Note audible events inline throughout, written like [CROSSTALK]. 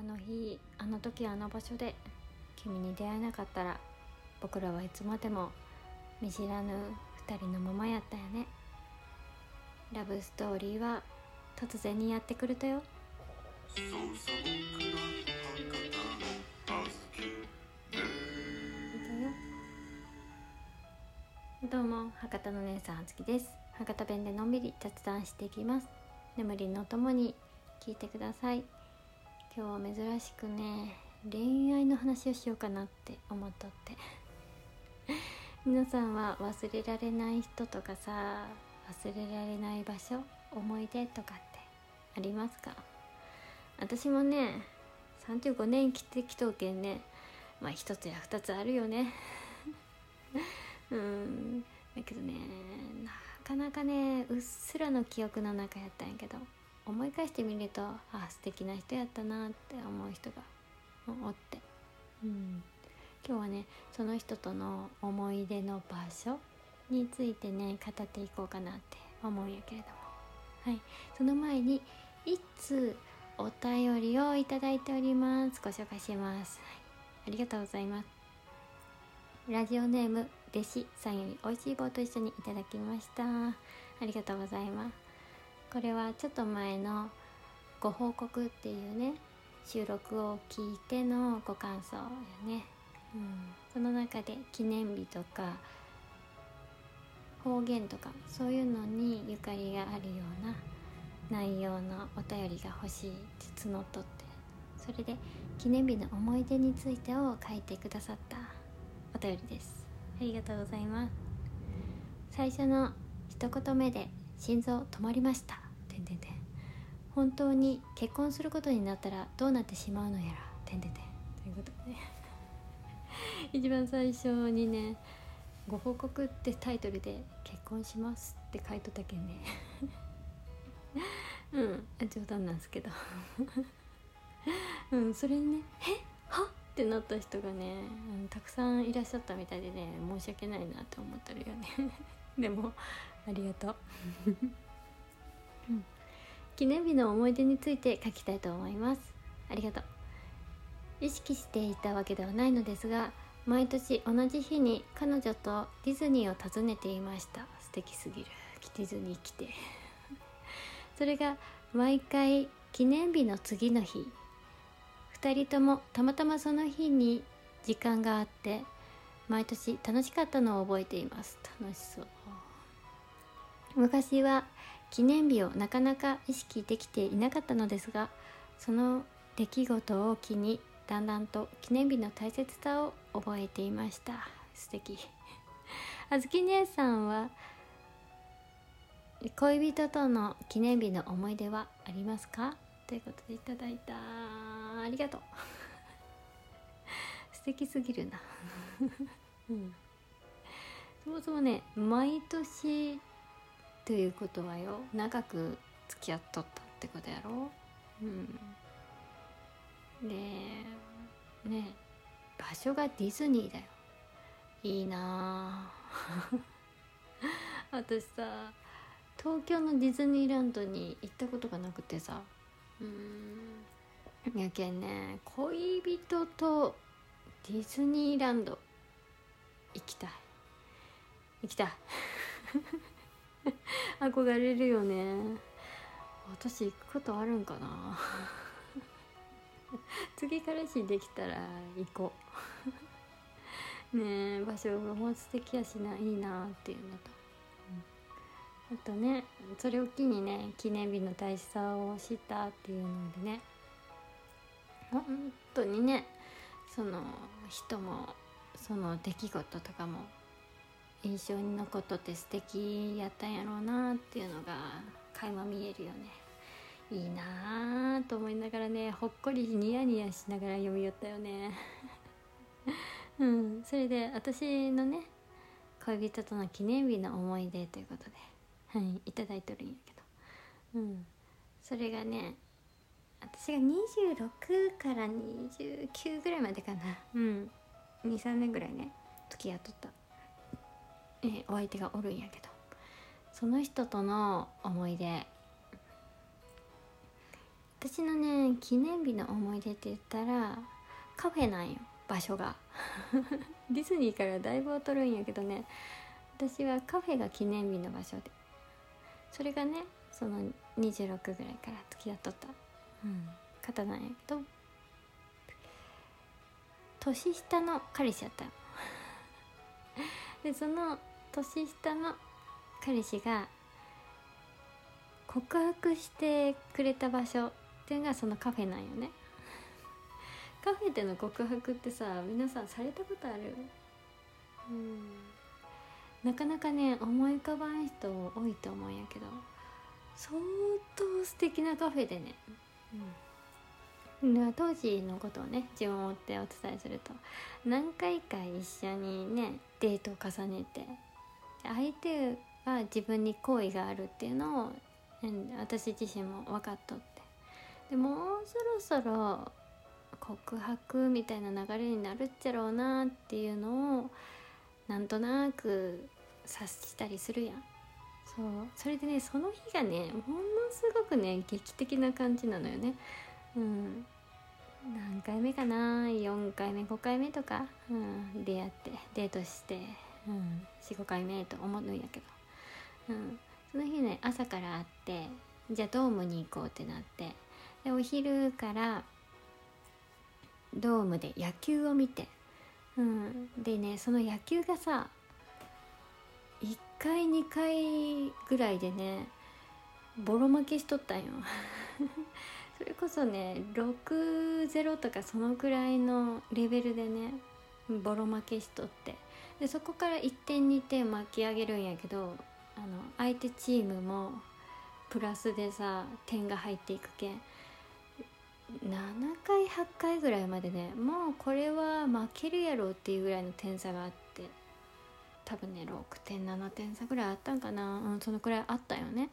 あの日あの時あの場所で君に出会えなかったら僕らはいつまでも見知らぬ二人のままやったよね。ラブストーリーは突然にやってくるとよ。どうも博多の姉さんあつきです。博多弁でのんびり雑談していきます。眠りのともに聞いてください。今日は珍しくね恋愛の話をしようかなって思っとって。[LAUGHS] 皆さんは忘れられない人とかさ忘れられない場所思い出とかってありますか？私もね35年生きてきとうけんねまあ一つや二つあるよね。[LAUGHS] うん。だけどねなかなかねうっすらの記憶の中やったんやけど。思い返してみるとあ素敵な人やったなって思う人がおって、うん、今日はねその人との思い出の場所についてね語っていこうかなって思うんやけれども。はい。その前に一通お便りをいただいております。ご紹介します、はい、ありがとうございます。ラジオネーム弟子さんより美味しい棒と一緒にいただきました。ありがとうございます。これはちょっと前のご報告っていうね収録を聞いてのご感想やね、うん、その中で記念日とか方言とかそういうのにゆかりがあるような内容のお便りが欲しいって募っとってそれで記念日の思い出についてを書いてくださったお便りです。ありがとうございます。最初の一言目で心臓止まりました。てんてんてん。本当に結婚することになったらどうなってしまうのやら。てんてんてん。ということで。ね [LAUGHS] 一番最初にね「ご報告」ってタイトルで「結婚します」って書いとったけんね。[LAUGHS] うん冗談なんですけど。[LAUGHS] うんそれにね「え？は？っ!」ってなった人がね、うん、たくさんいらっしゃったみたいでね申し訳ないなって思ってるよね。でもありがとう、うん、記念日の思い出について書きたいと思います。ありがとう。意識していたわけではないのですが毎年同じ日に彼女とディズニーを訪ねていました。素敵すぎる。ディズニー来て。[LAUGHS] それが毎回記念日の次の日。2人ともたまたまその日に時間があって毎年楽しかったのを覚えています。楽しそう。昔は記念日をなかなか意識できていなかったのですがその出来事を機にだんだんと記念日の大切さを覚えていました。素敵。[LAUGHS] あずき姉さんは恋人との記念日の思い出はありますか？ということでいただいた。ありがとう。[LAUGHS] 素敵すぎるな、[LAUGHS] うん、そもそもね毎年ということはよ長く付き合っとったってことやろ？うん。でね場所がディズニーだよ。いいなあ [LAUGHS] 私さ東京のディズニーランドに行ったことがなくてさ。うん。やけんね恋人とディズニーランド行きたい。行きたい。[LAUGHS] 憧れるよね。私行くことあるんかな？[LAUGHS] 次彼氏できたら行こう。[LAUGHS] ねえ場所がもう素敵やしないいなっていうのと、うん、あとねそれを機にね記念日の大事さを知ったっていうのでね。本当にねその人もその出来事とかも印象に残っとって素敵やったんやろうなっていうのが垣間見えるよね。いいなあと思いながらねほっこりニヤニヤしながら読み寄ったよね。[LAUGHS] うんそれで私のね恋人との記念日の思い出ということではいいただいてるんやけど。うんそれがね私が26から29ぐらいまでかな。うん23年ぐらいね付き合っとった、えー、お相手がおるんやけど。その人との思い出。私のね記念日の思い出って言ったらカフェなんよ場所が。[LAUGHS] ディズニーからだいぶ劣るんやけどね。私はカフェが記念日の場所で。それがねその26ぐらいから付き合っとった、うん、方なんやけど。年下の彼氏やったよ [LAUGHS] でその年下の彼氏が告白してくれた場所っていうのがそのカフェなんよね。[LAUGHS] カフェでの告白ってさ皆さんされたことある？うん。なかなかね思い浮かばん人多いと思うんやけど相当素敵なカフェでね、うん、で当時のことをね自分を追ってお伝えすると何回か一緒にねデートを重ねて相手は自分に好意があるっていうのを、うん、私自身も分かっとって。でもうそろそろ告白みたいな流れになるっちゃろうなっていうのをなんとなく察したりするやん。そう。それでねその日がねものすごくね劇的な感じなのよね。うん。何回目かな？4回目5回目とか、うん、出会ってデートして、うん、45回目と思うんやけど、うん、その日ね朝から会ってじゃあドームに行こうってなってでお昼からドームで野球を見て、うん、でねその野球がさ1回2回ぐらいでねボロ負けしとったんよ。[LAUGHS] それこそね6-0とかそのくらいのレベルでねボロ負けしとって。でそこから1点2点巻き上げるんやけどあの相手チームもプラスでさ点が入っていくけん7回8回ぐらいまでねもうこれは負けるやろうっていうぐらいの点差があって多分ね6点7点差ぐらいあったんかな、うん、そのくらいあったよね。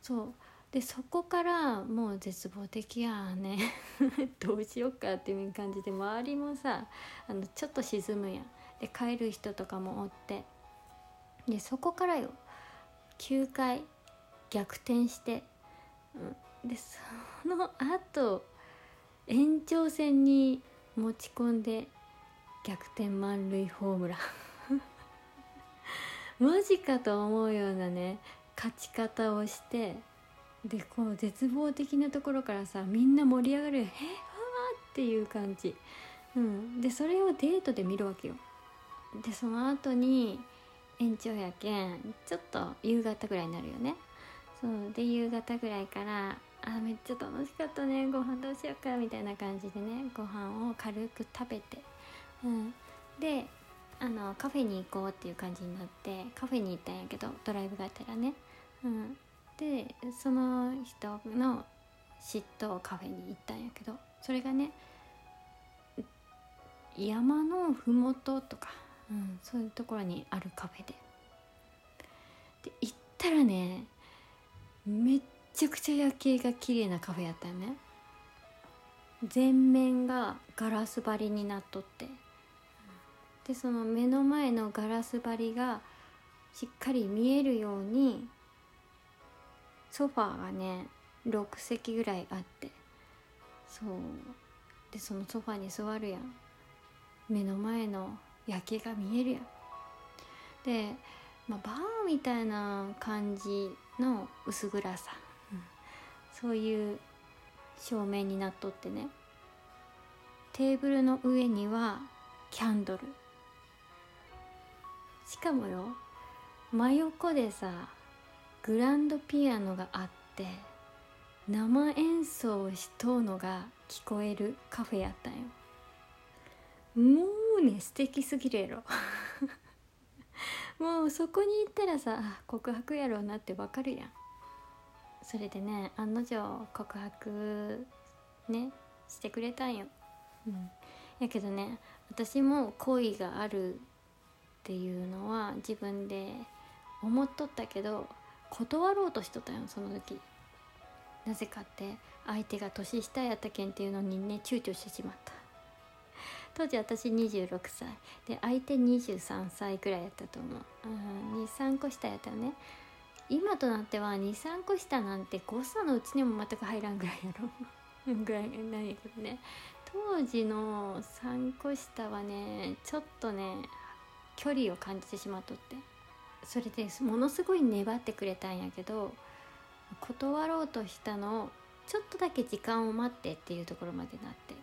そう。でそこからもう絶望的やね。[LAUGHS] どうしよっかっていう感じで周りもさあのちょっと沈むやん。で帰る人とかもおって。でそこからよ。9回逆転して、うん、でその後延長戦に持ち込んで逆転満塁ホームラン。[LAUGHS] マジかと思うようなね勝ち方をしてでこう絶望的なところからさみんな盛り上がる「えわー!」っていう感じ、うん、でそれをデートで見るわけよ。でその後に延長やけんちょっと夕方ぐらいになるよね。そう。で夕方ぐらいからあめっちゃ楽しかったね。ご飯どうしようか？みたいな感じでねご飯を軽く食べて、うん、であのカフェに行こうっていう感じになってカフェに行ったんやけどドライブがてらね、うん、でその人の嫉妬カフェに行ったんやけどそれがね山の麓とか、うん、そういうところにあるカフェで。で行ったらねめっちゃくちゃ夜景が綺麗なカフェやったよね。全面がガラス張りになっとって。でその目の前のガラス張りがしっかり見えるようにソファーがね6席ぐらいあって。そう。でそのソファーに座るやん。目の前の夜景が見えるやん。で、まあ、バーみたいな感じの薄暗さ、うん。そういう照明になっとってね。テーブルの上にはキャンドル。しかもよ真横でさグランドピアノがあって生演奏をしとうのが聞こえるカフェやったんよ。もうね素敵すぎるやろ。[LAUGHS] もうそこに行ったらさあ告白やろうなってわかるやん。それでね案の定告白ねしてくれたんよ、うん、やけどね私も好意があるっていうのは自分で思っとったけど断ろうとしとったよその時。なぜかって相手が年下やったけんっていうのにね躊躇してしまった。当時私26歳。で相手23歳くらいやったと思う、うん、23個下やったよね。今となっては23個下なんて誤差のうちにも全く入らんぐらいやろ。[LAUGHS] ぐらいないけどね。当時の3個下はねちょっとね距離を感じてしまっとって。それでものすごい粘ってくれたんやけど断ろうとしたのをちょっとだけ時間を待ってっていうところまでなって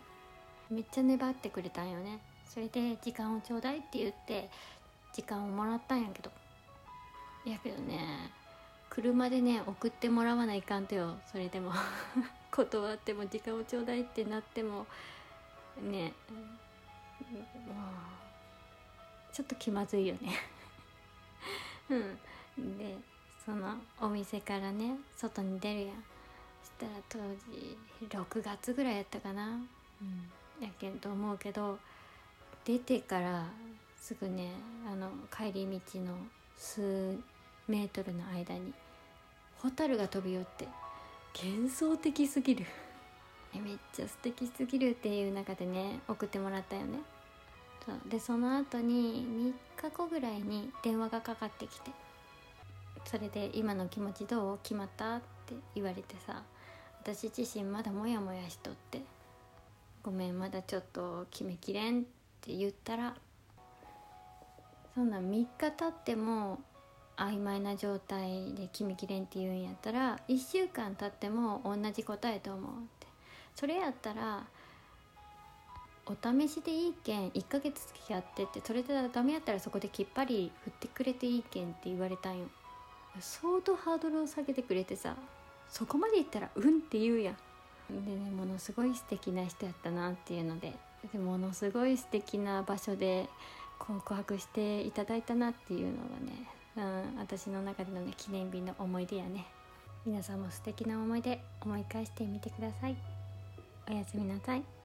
めっちゃ粘ってくれたんよね。それで時間をちょうだいって言って時間をもらったんやけどやけどね車でね送ってもらわないかんとよ。それでも。[LAUGHS] 断っても時間をちょうだいってなってもねちょっと気まずいよね。[LAUGHS] うん。でそのお店からね外に出るやん。そしたら当時6月ぐらいやったかな、うん、やけんと思うけど出てからすぐねあの帰り道の数メートルの間にホタルが飛び寄って幻想的すぎる。[LAUGHS] めっちゃ素敵すぎるっていう中でね送ってもらったよね。でその後に3日後ぐらいに電話がかかってきてそれで「今の気持ちどう？決まった?」って言われてさ私自身まだモヤモヤしとって「ごめんまだちょっと決めきれん」って言ったらそんな3日経っても曖昧な状態で決めきれんって言うんやったら1週間経っても同じ答えと思うって。それやったらお試しでいいけん1ヶ月付き合ってってそれでダメやったらそこできっぱり振ってくれていいけんって言われたんよ。相当ハードルを下げてくれてさそこまで言ったら「うん」って言うやん。でねものすごい素敵な人やったなっていうのででものすごい素敵な場所で告白していただいたなっていうのがね、うん、私の中でのね記念日の思い出やね。皆さんも素敵な思い出思い返してみてください。おやすみなさい。